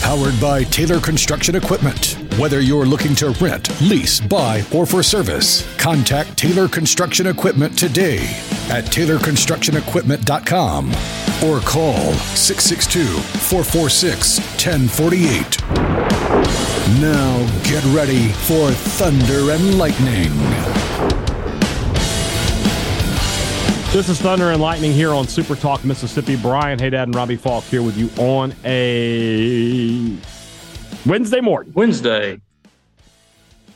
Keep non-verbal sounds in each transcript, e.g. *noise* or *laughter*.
Powered by Taylor Construction Equipment. Whether you're looking to rent, lease, buy, or for service, contact Taylor Construction Equipment today at TaylorConstructionEquipment.com or call 662 446 1048. Now get ready for Thunder and Lightning. This is Thunder and Lightning here on Super Talk Mississippi. Brian Hadad and Robbie Faulk here with you on a Wednesday morning. Wednesday.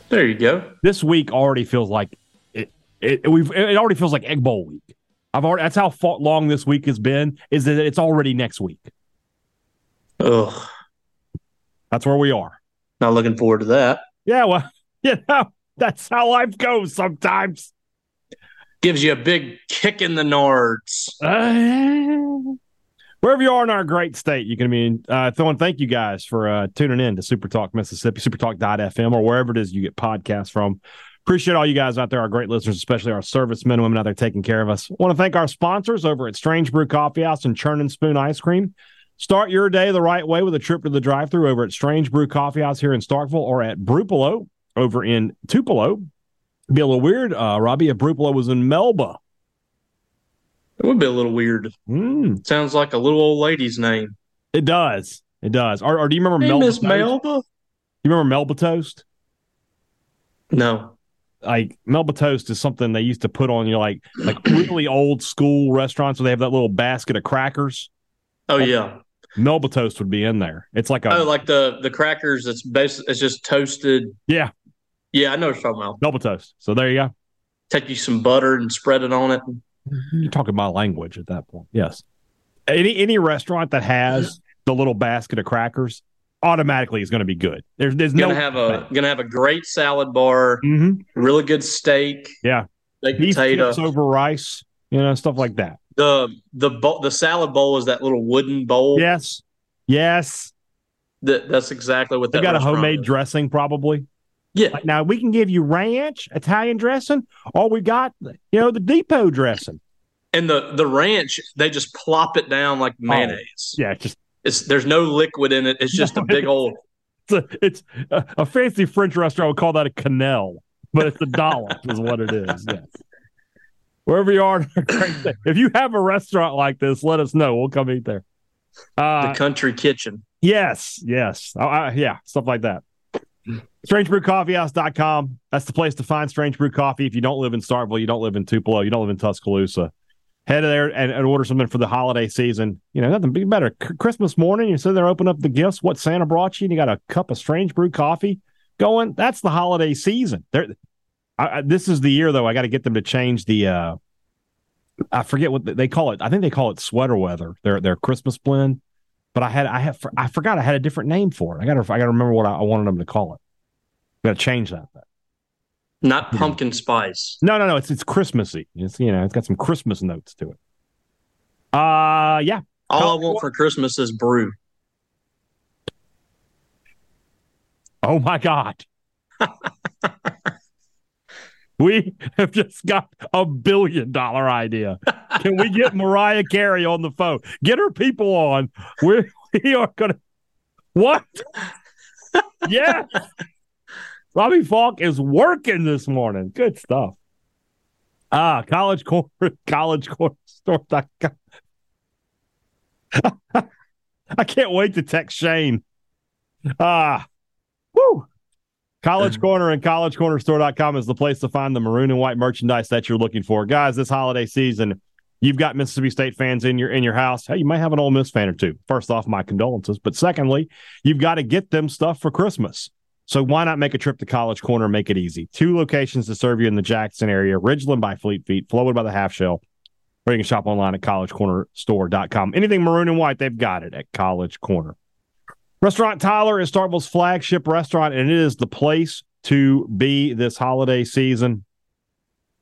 There you go. This week already feels like it. It we've it already feels like Egg Bowl week. I've already that's how long this week has been. Is that it's already next week. Ugh. That's where we are. Not looking forward to that. Yeah, well, *laughs* you know that's how life goes sometimes. Gives you a big kick in the nards. Uh, wherever you are in our great state, you can be uh, throwing. Thank you guys for uh, tuning in to Super Talk Mississippi, supertalk.fm, or wherever it is you get podcasts from. Appreciate all you guys out there, our great listeners, especially our servicemen and women out there taking care of us. want to thank our sponsors over at Strange Brew Coffee House and Churn and Spoon Ice Cream. Start your day the right way with a trip to the drive through over at Strange Brew Coffee House here in Starkville or at Brupolo over in Tupelo. Be a little weird, uh, Robbie, if Brupolo was in Melba. It would be a little weird. Mm, Sounds like a little old lady's name. it does. It does. Or, or do you remember Hey, Melba? Miss? Melba? You remember Melba Toast? No. like Melba toast is something they used to put on you know, like like *clears throat* really old school restaurants where they have that little basket of crackers. Oh yeah. Melba toast would be in there. It's like a Oh, like the the crackers. It's basically it's just toasted. yeah Yeah, I know what you're talking about. Melba toast. So there you go. Take you some butter and spread it on it. You're talking my language at that point. Yes. Any any restaurant that has the little basket of crackers automatically is going to be good. There's there's Gonna no have a gonna have a great salad bar, Mhm. really good steak, yeah baked beef potato. over rice, you know stuff like that. The the bowl, the salad bowl is that little wooden bowl. Yes, yes. That, that's exactly what They that got a homemade is. dressing probably. Yeah. Like, now we can give you ranch, Italian dressing, or we got you know the depot dressing. And the the ranch, they just plop it down like mayonnaise. Yeah, just It's there's no liquid in it. It's just No, a big *laughs* old. it's a, it's a, a fancy French restaurant would call that a quenelle, but it's a dollop *laughs* is what it is. Yes. Wherever you are, *laughs* if you have a restaurant like this, let us know. We'll come eat there. Uh, the country kitchen. Yes, yes. I, I, yeah, stuff like that. StrangeBrewCoffeehouse.com. That's the place to find Strange Brew Coffee. If you don't live in Starkville, you don't live in Tupelo, you don't live in Tuscaloosa, head there and, and order something for the holiday season. You know, nothing be better. C- Christmas morning, you sit there, open up the gifts, what Santa brought you, and you got a cup of Strange Brew Coffee going. That's the holiday season. There, this is the year though. I got to get them to change the. uh I forget what they call it. I think they call it sweater weather. Their their Christmas blend but I had I have I forgot I had a different name for it. I got to I got to remember what I, I wanted them to call it. Got to change that. Not pumpkin spice. No, no, no. It's it's Christmassy. It's you know it's got some Christmas notes to it. Uh yeah. All I want for Christmas is brew. Oh my God. *laughs* we have just got a billion dollar idea. Can we get Mariah Carey on the phone? Get her people on. We we are gonna what? yeah. Robbie Faulk is working this morning. Good stuff. Ah, college corner, *laughs* college corner store.com. *laughs* I can't wait to text Shane. Ah, woo. College *clears throat* Corner and collegecornerstore.com is the place to find the maroon and white merchandise that you're looking for. Guys, this holiday season, you've got Mississippi State fans in your in your house. Hey, you may have an Ole Miss fan or two. First off, my condolences. But secondly, you've got to get them stuff for Christmas. So why not make a trip to College Corner make it easy? Two locations to serve you in the Jackson area, Ridgeland by Fleet Feet, Flowwood by the Half Shell, or you can shop online at collegecornerstore.com. Anything maroon and white, they've got it at College Corner. Restaurant Tyler is Starkville's flagship restaurant, and it is the place to be this holiday season.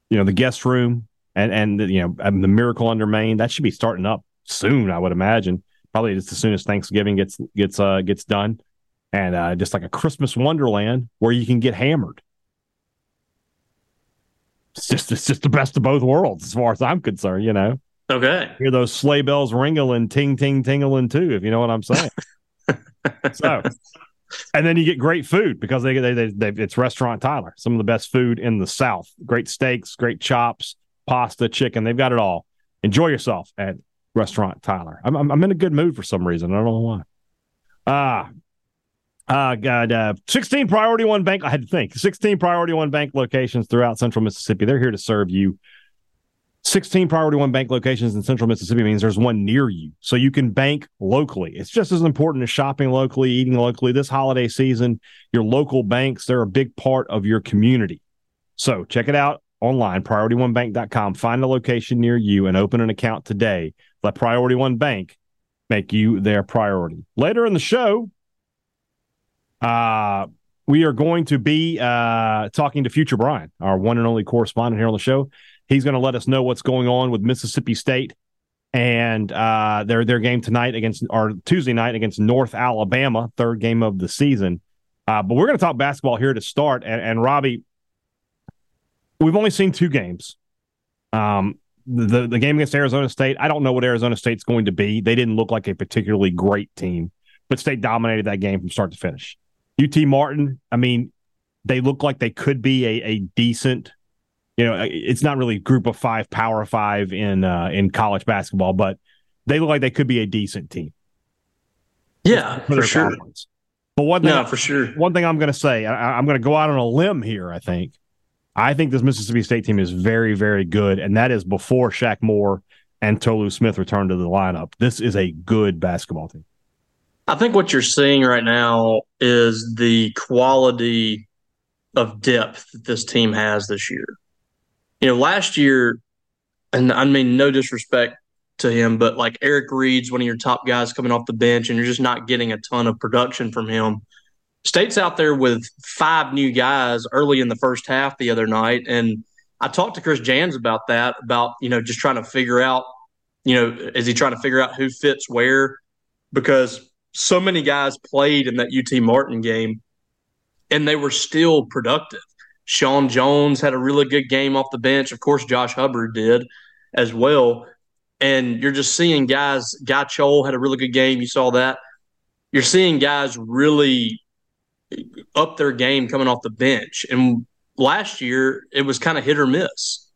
You know, the guest room, and and you know the Miracle under Main that should be starting up soon. I would imagine probably just as soon as Thanksgiving gets gets uh, gets done, and uh, just like a Christmas wonderland where you can get hammered. It's just it's just the best of both worlds as far as I'm concerned. You know. Okay. Hear those sleigh bells ringling, ting ting tingling too, if you know what I'm saying. *laughs* so, and then you get great food because they, they, they, they it's restaurant Tyler, some of the best food in the South. Great steaks, great chops, pasta, chicken. They've got it all. Enjoy yourself at restaurant Tyler. I'm, I'm, I'm in a good mood for some reason. I don't know why. Ah, uh, God, uh, 16 Priority One Bank. I had to think 16 Priority One Bank locations throughout central Mississippi. They're here to serve you 16 Priority One bank locations in central Mississippi means there's one near you. So you can bank locally. It's just as important as shopping locally, eating locally. This holiday season, your local banks, they're a big part of your community. So check it out online, priorityonebank.com. Find a location near you and open an account today. Let Priority One Bank make you their priority. Later in the show, uh, we are going to be uh, talking to Future Brian, our one and only correspondent here on the show. He's going to let us know what's going on with Mississippi State and uh, their their game tonight against or Tuesday night against North Alabama, third game of the season. Uh, but we're going to talk basketball here to start. And, and Robbie, we've only seen two games. Um, the the game against Arizona State, I don't know what Arizona State's going to be. They didn't look like a particularly great team, but State dominated that game from start to finish. UT Martin, I mean, they look like they could be a, a decent you know, it's not really group of five, power five in uh, in college basketball, but they look like they could be a decent team. Yeah, for, for sure. Conference. But one thing, no, for sure. One thing I'm going to say, I, I'm going to go out on a limb here. I think, I think this Mississippi State team is very, very good, and that is before Shaq Moore and Tolu Smith return to the lineup. This is a good basketball team. I think what you're seeing right now is the quality of depth that this team has this year you know, last year, and I mean, no disrespect to him, but like Eric Reed's one of your top guys coming off the bench, and you're just not getting a ton of production from him. State's out there with five new guys early in the first half the other night, and I talked to Chris Jans about that, about you know just trying to figure out, you know, is he trying to figure out who fits where? Because so many guys played in that UT Martin game, and they were still productive. Sean Jones had a really good game off the bench. Of course, Josh Hubbard did as well. And you're just seeing guys, Gai Chol had a really good game. You saw that. You're seeing guys really up their game coming off the bench. And last year, it was kind of hit or miss.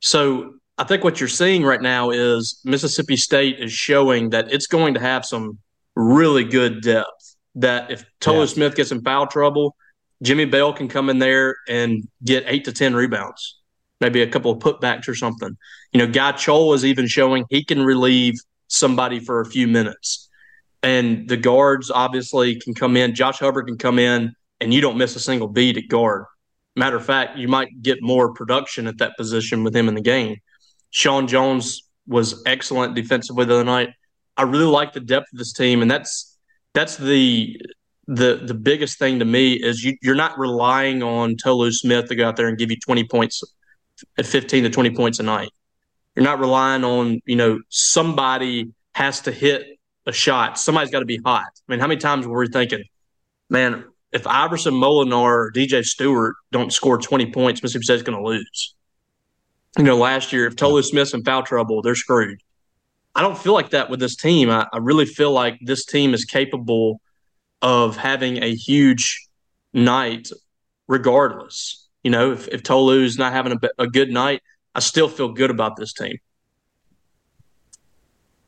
So I think what you're seeing right now is Mississippi State is showing that it's going to have some really good depth. That if Tolu yeah. Smith gets in foul trouble, Jimmy Bell can come in there and get eight to 10 rebounds, maybe a couple of putbacks or something. You know, Gai Chol is even showing he can relieve somebody for a few minutes. And the guards obviously can come in. Josh Hubbard can come in and you don't miss a single beat at guard. Matter of fact, you might get more production at that position with him in the game. Sean Jones was excellent defensively the other night. I really like the depth of this team, and that's that's the the the biggest thing to me is you, you're not relying on Tolu Smith to go out there and give you 20 points at 15 to 20 points a night. You're not relying on, you know, somebody has to hit a shot. Somebody's got to be hot. I mean, how many times were we thinking, man, if Iverson Molinar DJ Stewart don't score 20 points, Mississippi State's going to lose. You know, last year, if Tolu Smith's in foul trouble, they're screwed. I don't feel like that with this team. I, I really feel like this team is capable of having a huge night regardless. You know, if, if Tolu's not having a, a good night, I still feel good about this team.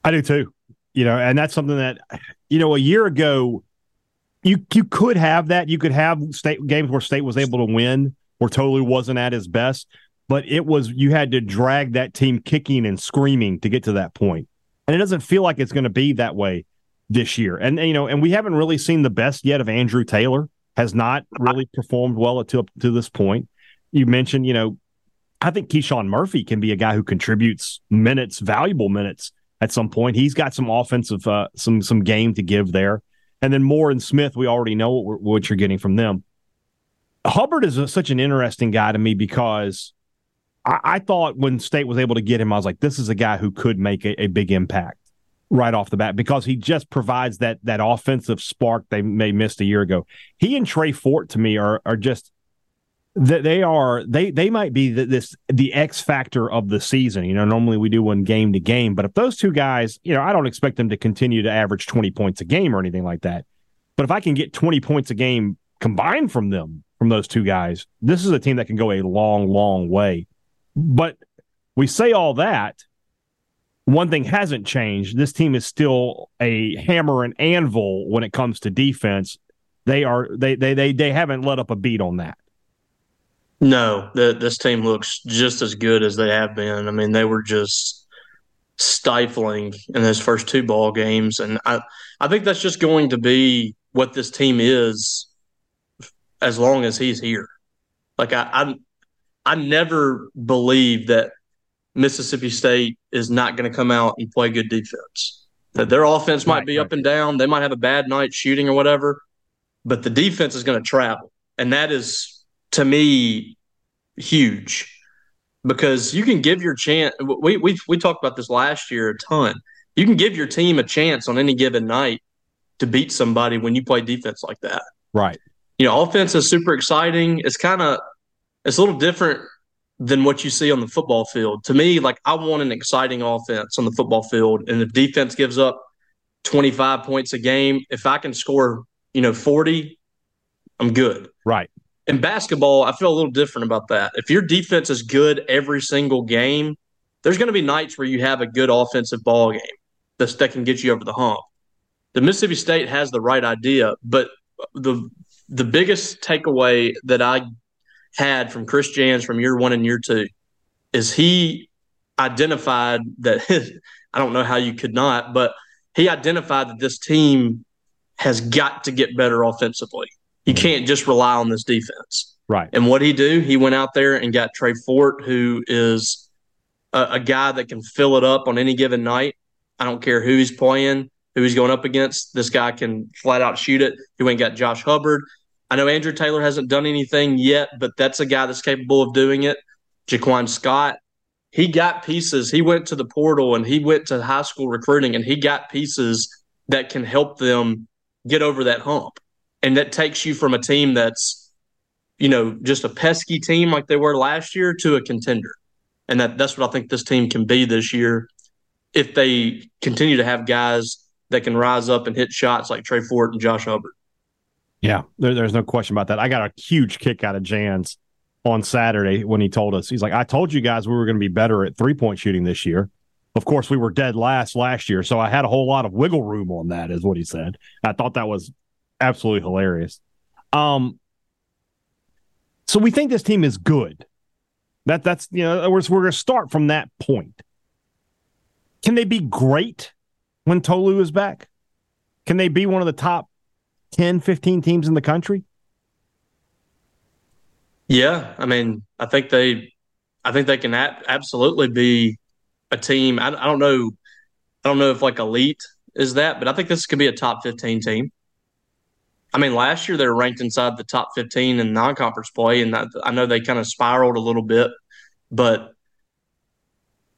I do too. You know, and that's something that, you know, a year ago, you you could have that. You could have state games where state was able to win, where Tolu wasn't at his best, but it was you had to drag that team kicking and screaming to get to that point. And it doesn't feel like it's going to be that way this year. And you know, and we haven't really seen the best yet of Andrew Taylor. Has not really performed well up to up to this point. You mentioned, you know, I think KeShawn Murphy can be a guy who contributes minutes, valuable minutes at some point. He's got some offensive, uh, some some game to give there. And then Moore and Smith, we already know what, what you're getting from them. Hubbard is a, such an interesting guy to me because I, I, thought when State was able to get him, I was like, this is a guy who could make a, a big impact right off the bat because he just provides that that offensive spark they may missed a year ago. He and Trey Fort to me are are just that they are they they might be the, this the X factor of the season. You know, normally we do one game to game, but if those two guys, you know, I don't expect them to continue to average twenty points a game or anything like that. But if I can get twenty points a game combined from them from those two guys, this is a team that can go a long, long way. But we say all that. One thing hasn't changed. This team is still a hammer and anvil when it comes to defense. They are they they they they haven't let up a beat on that. No, the, this team looks just as good as they have been. I mean, they were just stifling in those first two ball games, and I I think that's just going to be what this team is as long as he's here. Like I I, I never believe that Mississippi State is not going to come out and play good defense. That their offense might be up and down, they might have a bad night shooting or whatever, but the defense is going to travel, and that is to me huge because you can give your chance. We we we talked about this last year a ton. You can give your team a chance on any given night to beat somebody when you play defense like that. Right. You know, offense is super exciting. It's kind of it's a little different than what you see on the football field. To me, like I want an exciting offense on the football field, and if defense gives up 25 points a game, if I can score, you know, 40, I'm good. Right in basketball, I feel a little different about that. If your defense is good every single game, there's going to be nights where you have a good offensive ball game that's, that can get you over the hump. The Mississippi State has the right idea, but the the biggest takeaway that I had from Chris Jans from year one and year two is he identified that *laughs* I don't know how you could not, but he identified that this team has got to get better offensively. You can't just rely on this defense. Right. And what he do? He went out there and got Trey Fort, who is a, a, guy that can fill it up on any given night. I don't care who he's playing, who he's going up against. This guy can flat out shoot it. He went and got Josh Hubbard. I know Andrew Taylor hasn't done anything yet, but that's a guy that's capable of doing it. Jaquan Scott, he got pieces. He went to the portal and he went to high school recruiting and he got pieces that can help them get over that hump and that takes you from a team that's you know just a pesky team like they were last year to a contender. And that that's what i think this team can be this year if they continue to have guys that can rise up and hit shots like trey fort and josh hubbard. Yeah there, there's no question about that. I got a huge kick out of jans on saturday when he told us. He's like i told you guys we were going to be better at three point shooting this year. Of course we were dead last last year. So i had a whole lot of wiggle room on that is what he said. I thought that was absolutely hilarious. Um, so we think this team is good. That that's you know we're we're to start from that point. Can they be great when Tolu is back? Can they be one of the top 10, 15 teams in the country? Yeah, I mean, I think they, I think they can a- absolutely be a team. I, I don't know, I don't know if like elite is that, but I think this could be a top fifteen team. I mean, last year they were ranked inside the top 15 in non-conference play, and that, I know they kind of spiraled a little bit, but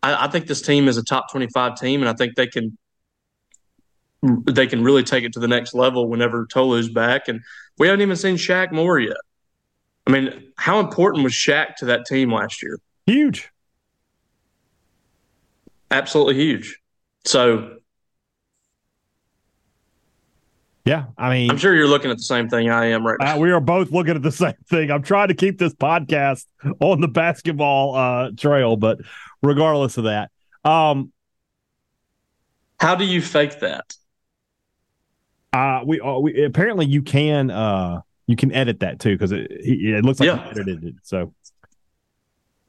I, I, think this team is a top 25 team, and I think they can they can really take it to the next level whenever Tolu's back. And we haven't even seen Shaq Moore yet. I mean, how important was Shaq to that team last year? Huge, absolutely huge. So Yeah, I mean, I'm sure you're looking at the same thing I am right now. Uh, we are both looking at the *laughs* same thing. I'm trying to keep this podcast on the basketball uh, trail, but regardless of that, um, how do you fake that? Uh, we, uh, we apparently you can uh, you can edit that too because it it looks like yeah. edited it. So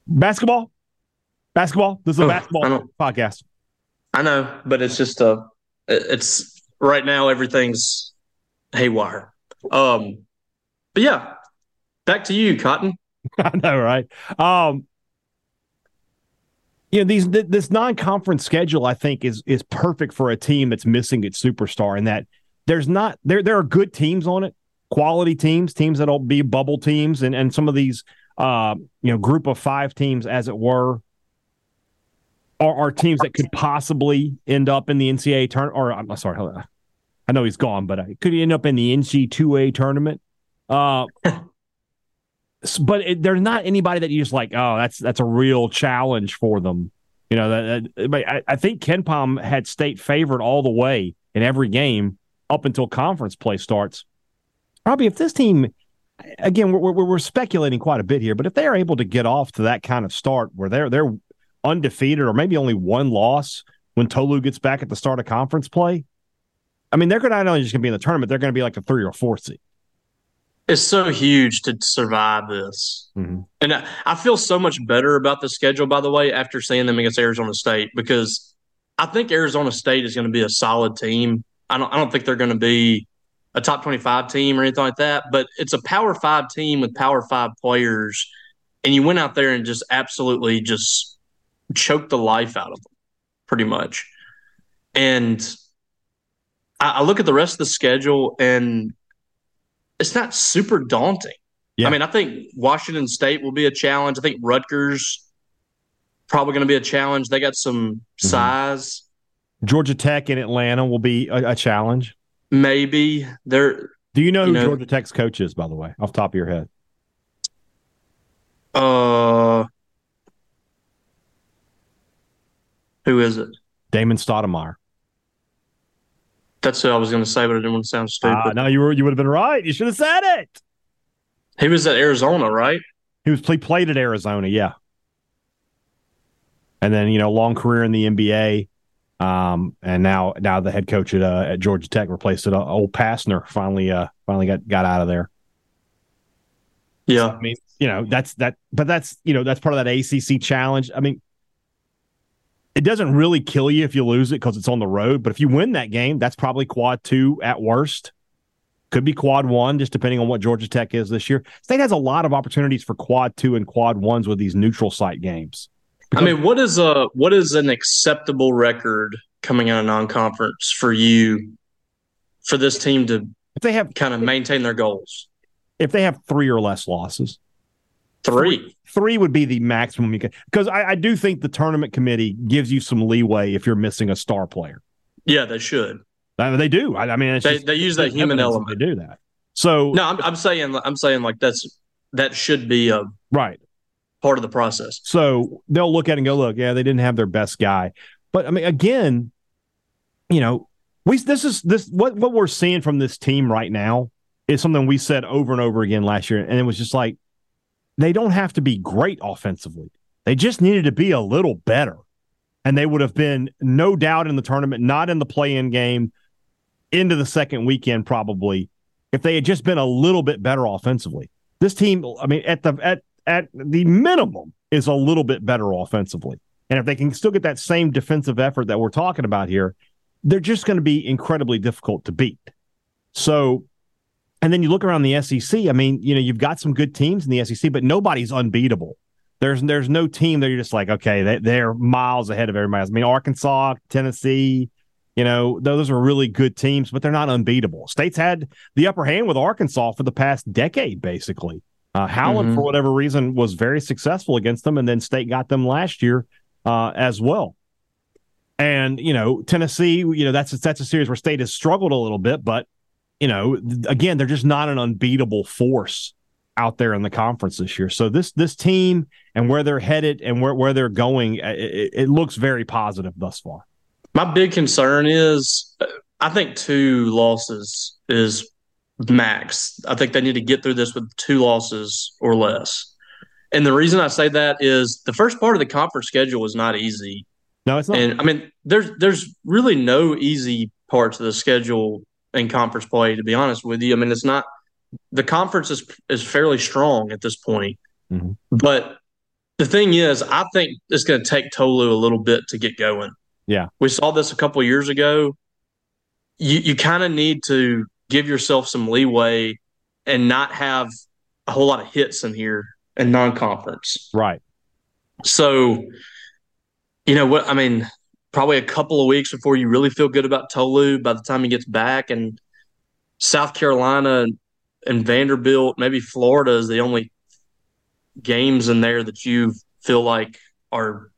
basketball, basketball. This is a oh, basketball podcast. I know, but it's just a it's right now everything's haywire. Um, but yeah, back to you, Cotton. *laughs* I know, right? Um, you know these th- this non-conference schedule I think is is perfect for a team that's missing its superstar and that there's not there there are good teams on it, quality teams, teams that'll be bubble teams and and some of these uh, you know, group of five teams, as it were, are, are teams that could possibly end up in the NCAA tournament. Or I'm sorry, I know he's gone, but could he end up in the NC2A tournament? Uh, *laughs* but it, there's not anybody that you just like. Oh, that's that's a real challenge for them. You know, that, that I, I think KenPom had state favored all the way in every game up until conference play starts. Probably if this team, again, we're, we're, we're speculating quite a bit here, but if they are able to get off to that kind of start where they're they're undefeated or maybe only one loss when Tolu gets back at the start of conference play, I mean, they're going to not only just going to be in the tournament, they're going to be like a three or four seed. It's so huge to survive this. Mm-hmm. And I, I feel so much better about the schedule, by the way, after seeing them against Arizona State, because I think Arizona State is going to be a solid team. I don't, I don't think they're going to be a top 25 team or anything like that, but it's a power five team with power five players. And you went out there and just absolutely just choked the life out of them, pretty much. And I, I look at the rest of the schedule and it's not super daunting. Yeah. I mean, I think Washington State will be a challenge. I think Rutgers probably going to be a challenge. They got some mm-hmm. size. Georgia Tech in Atlanta will be a, a challenge. Maybe they're. Do you know who you know, Georgia Tech's coach is, by the way, off top of your head? Uh, who is it? Damon Stoudemire. That's what I was going to say, but I didn't want to sound stupid. Uh, no, you were you would have been right. You should have said it. He was at Arizona, right? He was he played at Arizona, yeah. And then you know, long career in the NBA, um, and now now the head coach at uh, at Georgia Tech replaced it. Uh, old Pastner finally uh finally got got out of there. Yeah, so, I mean, you know that's that, but that's you know that's part of that ACC challenge. I mean, it doesn't really kill you if you lose it because it's on the road. But if you win that game, that's probably quad two at worst. Could be quad one, just depending on what Georgia Tech is this year. State has a lot of opportunities for quad two and quad ones with these neutral site games. Because- I mean, what is a what is an acceptable record coming out of non-conference for you for this team to if they have kind of maintain their goals? If they have three or less losses, Three. Three, three would be the maximum you can. Because I, I, do think the tournament committee gives you some leeway if you're missing a star player. Yeah, they should. I mean, they do. I, I mean, they, just, they use that human element. They do that. So no, I'm, I'm saying I'm saying like that's that should be a right part of the process. So they'll look at it and go, look, yeah, they didn't have their best guy, but I mean, again, you know, we this is this what what we're seeing from this team right now is something we said over and over again last year, and it was just like they don't have to be great offensively. They just needed to be a little better. And they would have been no doubt in the tournament, not in the play in game, into the second weekend, probably, if they had just been a little bit better offensively. This team, I mean, at the at at the minimum, is a little bit better offensively. And if they can still get that same defensive effort that we're talking about here, they're just going to be incredibly difficult to beat. So and then you look around the SEC. I mean, you know, you've got some good teams in the SEC, but nobody's unbeatable. There's there's no team that you're just like, okay, they, they're miles ahead of everybody else. I mean, Arkansas, Tennessee, you know, those are really good teams, but they're not unbeatable. State's had the upper hand with Arkansas for the past decade, basically. Uh, Howland, mm-hmm. for whatever reason, was very successful against them, and then State got them last year uh, as well. And you know, Tennessee, you know, that's that's a series where State has struggled a little bit, but you know, again, they're just not an unbeatable force out there in the conference this year. So this this team and where they're headed and where, where they're going, it, it looks very positive thus far. My big concern is I think two losses is max. I think they need to get through this with two losses or less. And the reason I say that is the first part of the conference schedule is not easy. No, it's not. And I mean, there's there's really no easy parts of the schedule in conference play. To be honest with you, I mean it's not the conference is is fairly strong at this point. Mm-hmm. But the thing is, I think it's going to take Tolu a little bit to get going. Yeah, we saw this a couple years ago. You you kind of need to give yourself some leeway and not have a whole lot of hits in here in non-conference. Right. So, you know what I mean probably a couple of weeks before you really feel good about Tolu by the time he gets back. And South Carolina and Vanderbilt, maybe Florida is the only games in there that you feel like are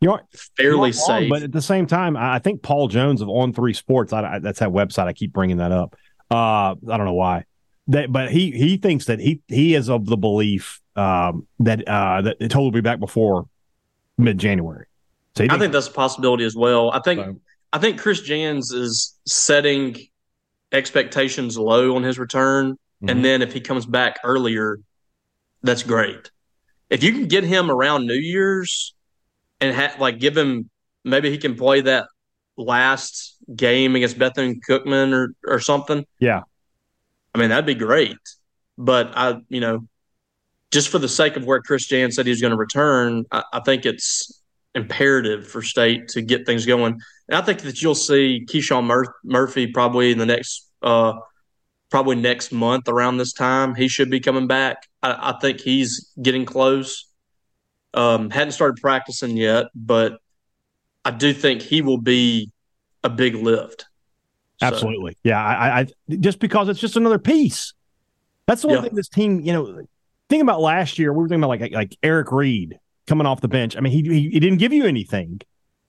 you are fairly safe. but at the same time, I think Paul Jones of On Three Sports, I, I, that's that website. I keep bringing that up. Uh, I don't know why. That, but he he thinks that he he is of the belief um, that uh, that it will be back before mid January. I think that's a possibility as well. I think so. I think Chris Jans is setting expectations low on his return, mm-hmm. and then if he comes back earlier, that's great. If you can get him around New Year's and ha- like give him maybe he can play that last game against Bethune Cookman or or something. Yeah, I mean that'd be great. But I, you know, just for the sake of where Chris Jan said he's going to return, I, I think it's imperative for state to get things going. And I think that you'll see KeShawn Mur- Murphy probably in the next, uh, probably next month around this time. He should be coming back. I, I think he's getting close. Um, hadn't started practicing yet, but I do think he will be a big lift. So. Absolutely, yeah. I, I, just because it's just another piece. That's the one yeah. thing this team, you know, think about last year. We were thinking about like like Eric Reed coming off the bench. I mean, he he, he didn't give you anything.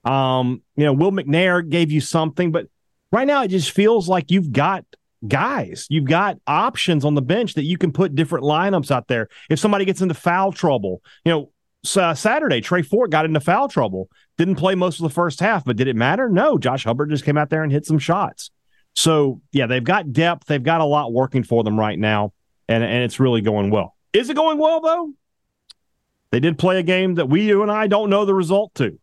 Um, you know, Will McNair gave you something, but right now it just feels like you've got guys, you've got options on the bench that you can put different lineups out there. If somebody gets into foul trouble, you know, uh, Saturday Trey Fort got into foul trouble, didn't play most of the first half, but did it matter? No, Josh Hubbard just came out there and hit some shots. So yeah, they've got depth, they've got a lot working for them right now, and and it's really going well. Is it going well though? They did play a game that we, you and I don't know the result to.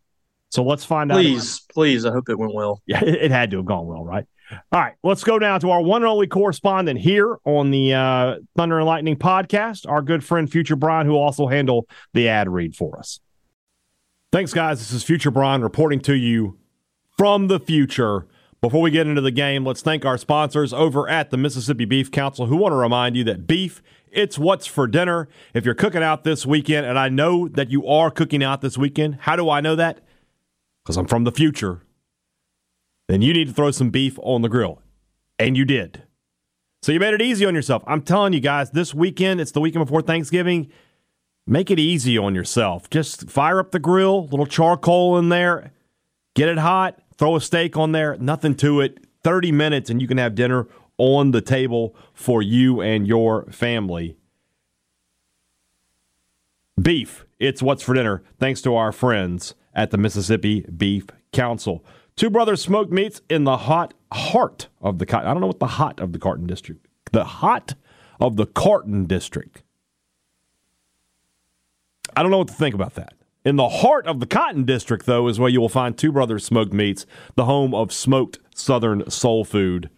So let's find please, out. Please, please. I hope it went well. Yeah, it, had to have gone well, right? All right, let's go now to our one and only correspondent here on the uh, Thunder and Lightning podcast, our good friend Future Brian, who will also handle the ad read for us. Thanks, guys. This is Future Brian reporting to you from the future. Before we get into the game, let's thank our sponsors over at the Mississippi Beef Council who want to remind you that beef it's what's for dinner. If you're cooking out this weekend, and I know that you are cooking out this weekend, how do I know that? Because I'm from the future. Then you need to throw some beef on the grill. And you did. So you made it easy on yourself. I'm telling you guys, this weekend, it's the weekend before Thanksgiving. Make it easy on yourself. Just fire up the grill, little charcoal in there, get it hot, throw a steak on there, nothing to it. 30 minutes, and you can have dinner on the table for you and your family. Beef, it's what's for dinner, thanks to our friends at the Mississippi Beef Council. Two Brothers Smoked Meats in the hot heart of the, cotton. I don't know what the hot of the Carton District, the hot of the Carton District. I don't know what to think about that. In the heart of the Cotton District, though, is where you will find Two Brothers Smoked Meats, the home of smoked Southern soul food.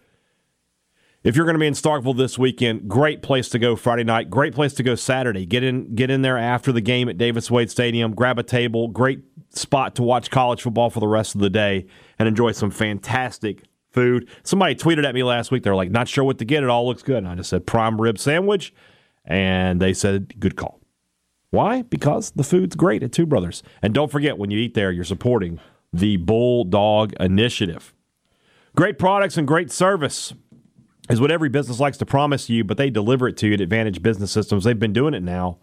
If you're going to be in Starkville this weekend, great place to go Friday night. Great place to go Saturday. Get in, get in there after the game at Davis Wade Stadium. Grab a table. Great spot to watch college football for the rest of the day and enjoy some fantastic food. Somebody tweeted at me last week. They're like, not sure what to get. It all looks good. And I just said prime rib sandwich, and they said good call. Why? Because the food's great at Two Brothers. And don't forget, when you eat there, you're supporting the Bulldog Initiative. Great products and great service is what every business likes to promise you, but they deliver it to you at Advantage Business Systems. They've been doing it now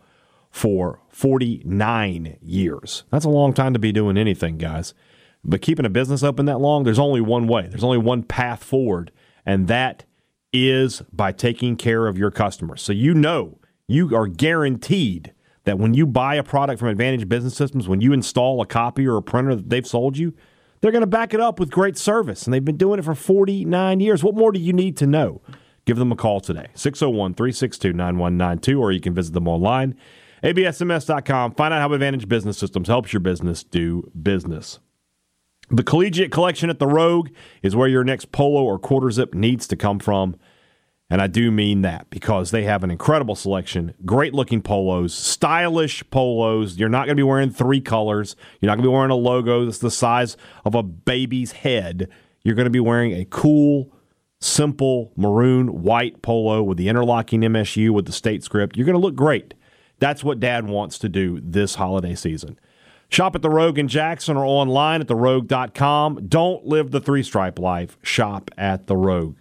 for 49 years. That's a long time to be doing anything, guys. But keeping a business open that long, there's only one way, there's only one path forward, and that is by taking care of your customers. So you know you are guaranteed that when you buy a product from Advantage Business Systems, when you install a copy or a printer that they've sold you, they're going to back it up with great service, and they've been doing it for 49 years. What more do you need to know? Give them a call today, 601 362 9192, or you can visit them online, absms.com. Find out how Advantage Business Systems helps your business do business. The Collegiate Collection at the Rogue is where your next polo or quarter zip needs to come from. And I do mean that because they have an incredible selection, great looking polos, stylish polos. You're not going to be wearing three colors. You're not going to be wearing a logo that's the size of a baby's head. You're going to be wearing a cool, simple maroon white polo with the interlocking MSU with the state script. You're going to look great. That's what dad wants to do this holiday season. Shop at the Rogue in Jackson or online at therogue.com. Don't live the three stripe life. Shop at the Rogue.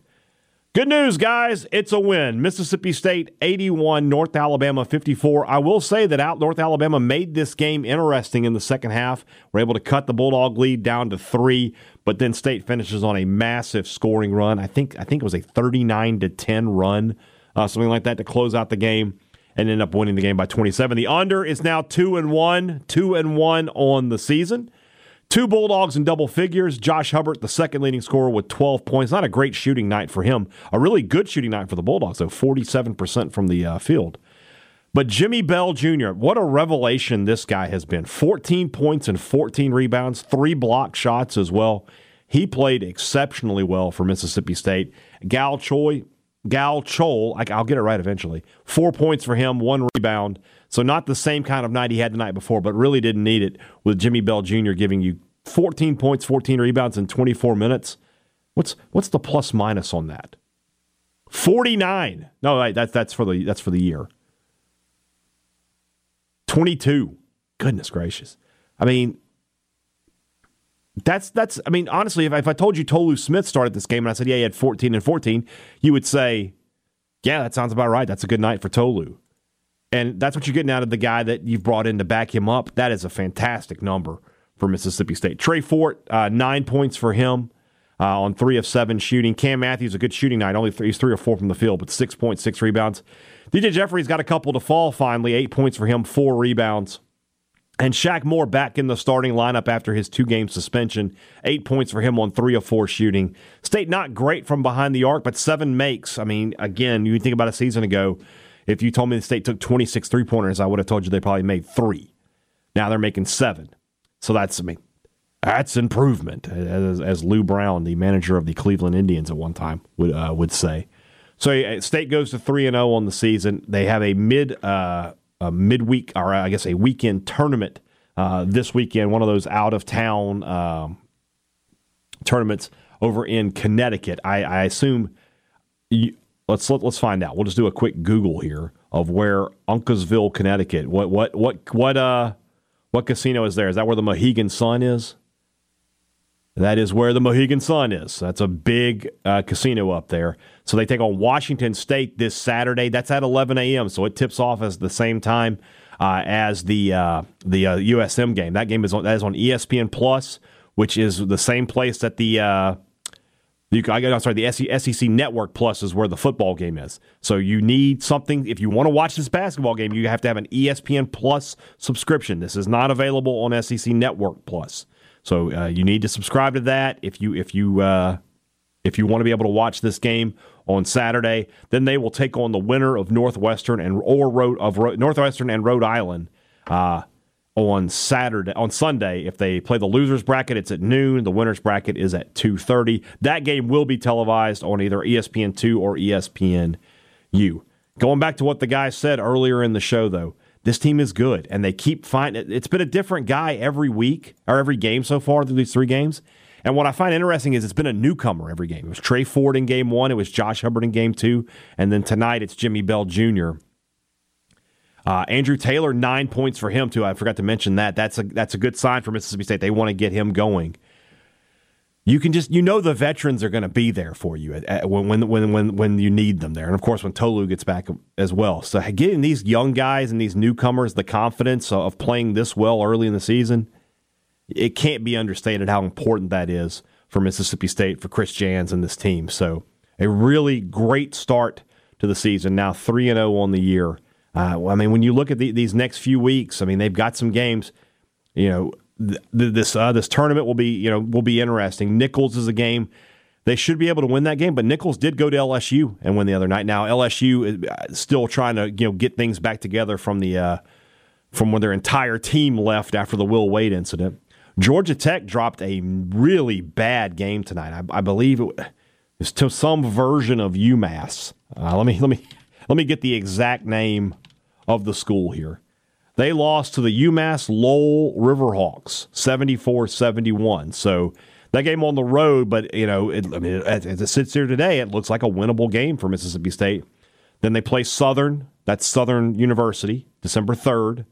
Good news, guys. It's a win. Mississippi State 81, North Alabama 54. I will say that out North Alabama made this game interesting in the second half. We're able to cut the Bulldog lead down to three, but then State finishes on a massive scoring run. I think I think it was a 39 to 10 run, uh, something like that, to close out the game and end up winning the game by 27. The under is now two and one, two and one on the season. Two Bulldogs in double figures. Josh Hubbard, the second leading scorer, with 12 points. Not a great shooting night for him. A really good shooting night for the Bulldogs, though, 47% from the uh, field. But Jimmy Bell Jr., what a revelation this guy has been. 14 points and 14 rebounds, three block shots as well. He played exceptionally well for Mississippi State. Gal Choi, Gal Chol, I'll get it right eventually. Four points for him, one rebound. So not the same kind of night he had the night before, but really didn't need it with Jimmy Bell Jr. giving you 14 points, 14 rebounds in 24 minutes. What's what's the plus minus on that? 49. No, that's that's for the that's for the year. 22. Goodness gracious. I mean, that's that's. I mean, honestly, if, if I told you Tolu Smith started this game and I said, yeah, he had 14 and 14, you would say, yeah, that sounds about right. That's a good night for Tolu, and that's what you're getting out of the guy that you've brought in to back him up. That is a fantastic number for Mississippi State. Trey Fort, uh, nine points for him. Uh, on three of seven shooting. Cam Matthews, a good shooting night. Only three, he's three or four from the field, but six points, six rebounds. DJ Jeffries got a couple to fall finally. Eight points for him, four rebounds. And Shaq Moore back in the starting lineup after his two game suspension. Eight points for him on three of four shooting. State not great from behind the arc, but seven makes. I mean, again, you think about a season ago, if you told me the state took 26 three pointers, I would have told you they probably made three. Now they're making seven. So that's, I mean, that's improvement, as, as Lou Brown, the manager of the Cleveland Indians at one time, would, uh, would say. So state goes to 3 and 0 on the season. They have a mid. Uh, a midweek, or I guess a weekend tournament uh, this weekend, one of those out of town um, tournaments over in Connecticut. I, I assume. You, let's let, us let us find out. We'll just do a quick Google here of where Uncasville, Connecticut. What what what what uh what casino is there? Is that where the Mohegan Sun is? That is where the Mohegan Sun is. That's a big uh, casino up there. So they take on Washington State this Saturday. That's at 11 a.m. So it tips off as the same time uh, as the uh, the USM uh, game. That game is on that is on ESPN Plus, which is the same place that the uh, you, I, am sorry, the SEC Network Plus is where the football game is. So you need something if you want to watch this basketball game. You have to have an ESPN Plus subscription. This is not available on SEC Network Plus. So uh, you need to subscribe to that if you if you uh, if you want to be able to watch this game on Saturday. Then they will take on the winner of Northwestern and or Rhode of Northwestern and Rhode Island uh, on Saturday on Sunday. If they play the losers bracket, it's at noon. The winners bracket is at two thirty. That game will be televised on either ESPN two or ESPN U. Going back to what the guy said earlier in the show, though this team is good, and they keep finding. It's been a different guy every week or every game so far through these three games. And what I find interesting is it's been a newcomer every game. It was Trey Fort in game one, it was Josh Hubbard in game two, and then tonight it's Jimmy Bell Jr. Uh, Andrew Taylor, nine points for him too. I forgot to mention that. That's a that's a good sign for Mississippi State. They want to get him going you can just you know the veterans are going to be there for you at, at, when when when when you need them there, and of course when Tolu gets back as well. So getting these young guys and these newcomers the confidence of playing this well early in the season, it can't be understated how important that is for Mississippi State for Chris Jans and this team. So a really great start to the season. Now three and zero oh on the year. Uh, I mean, when you look at the, these next few weeks, I mean they've got some games. You know, this uh, this tournament will be you know will be interesting. Nicholls is a game they should be able to win that game, but Nicholls did go to LSU and win the other night. Now LSU is uh, still trying to you know get things back together from the uh, from when their entire team left after the Will Wade incident. Georgia Tech dropped a really bad game tonight. I, I believe it was to some version of UMass. Uh, let me let me let me get the exact name of the school here. They lost to the UMass Lowell Riverhawks 74 71. So that game on the road, but, you know, it, I mean, as it sits here today, it looks like a winnable game for Mississippi State. Then they play Southern. That's Southern University, December 3rd.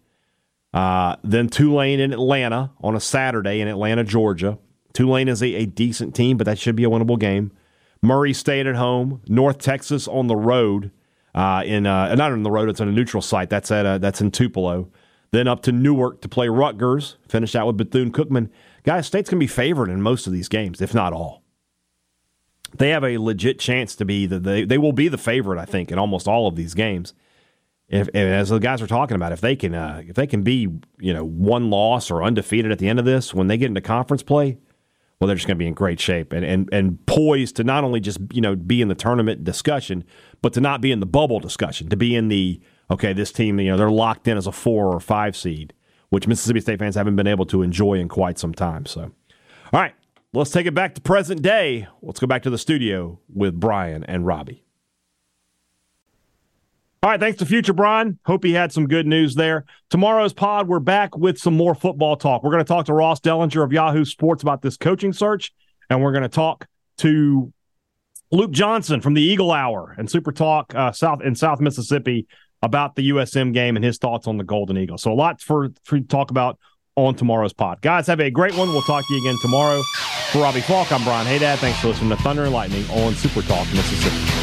Uh, then Tulane in Atlanta on a Saturday in Atlanta, Georgia. Tulane is a, a decent team, but that should be a winnable game. Murray State at home, North Texas on the road. Uh, in uh, not on the road, it's on a neutral site. That's at uh, that's in Tupelo. Then up to Newark to play Rutgers. Finish out with Bethune Cookman. Guys, State's gonna be favored in most of these games, if not all. They have a legit chance to be the they they will be the favorite, I think, in almost all of these games. If, as the guys are talking about, if they can uh, if they can be you know one loss or undefeated at the end of this, when they get into conference play, well, they're just going to be in great shape and, and and poised to not only just you know be in the tournament discussion, but to not be in the bubble discussion, to be in the okay, this team you know they're locked in as a four or five seed, which Mississippi State fans haven't been able to enjoy in quite some time. So, all right, let's take it back to present day. Let's go back to the studio with Brian and Robbie. All right, thanks to Future Brian. Hope he had some good news there. Tomorrow's pod, we're back with some more football talk. We're going to talk to Ross Dellenger of Yahoo Sports about this coaching search, and we're going to talk to Luke Johnson from the Eagle Hour and Super Talk uh, South in South Mississippi about the USM game and his thoughts on the Golden Eagle. So a lot for for to talk about on tomorrow's pod. Guys, have a great one. We'll talk to you again tomorrow. For Robbie Faulk, I'm Brian Hadad. Thanks for listening to Thunder and Lightning on Super Talk Mississippi.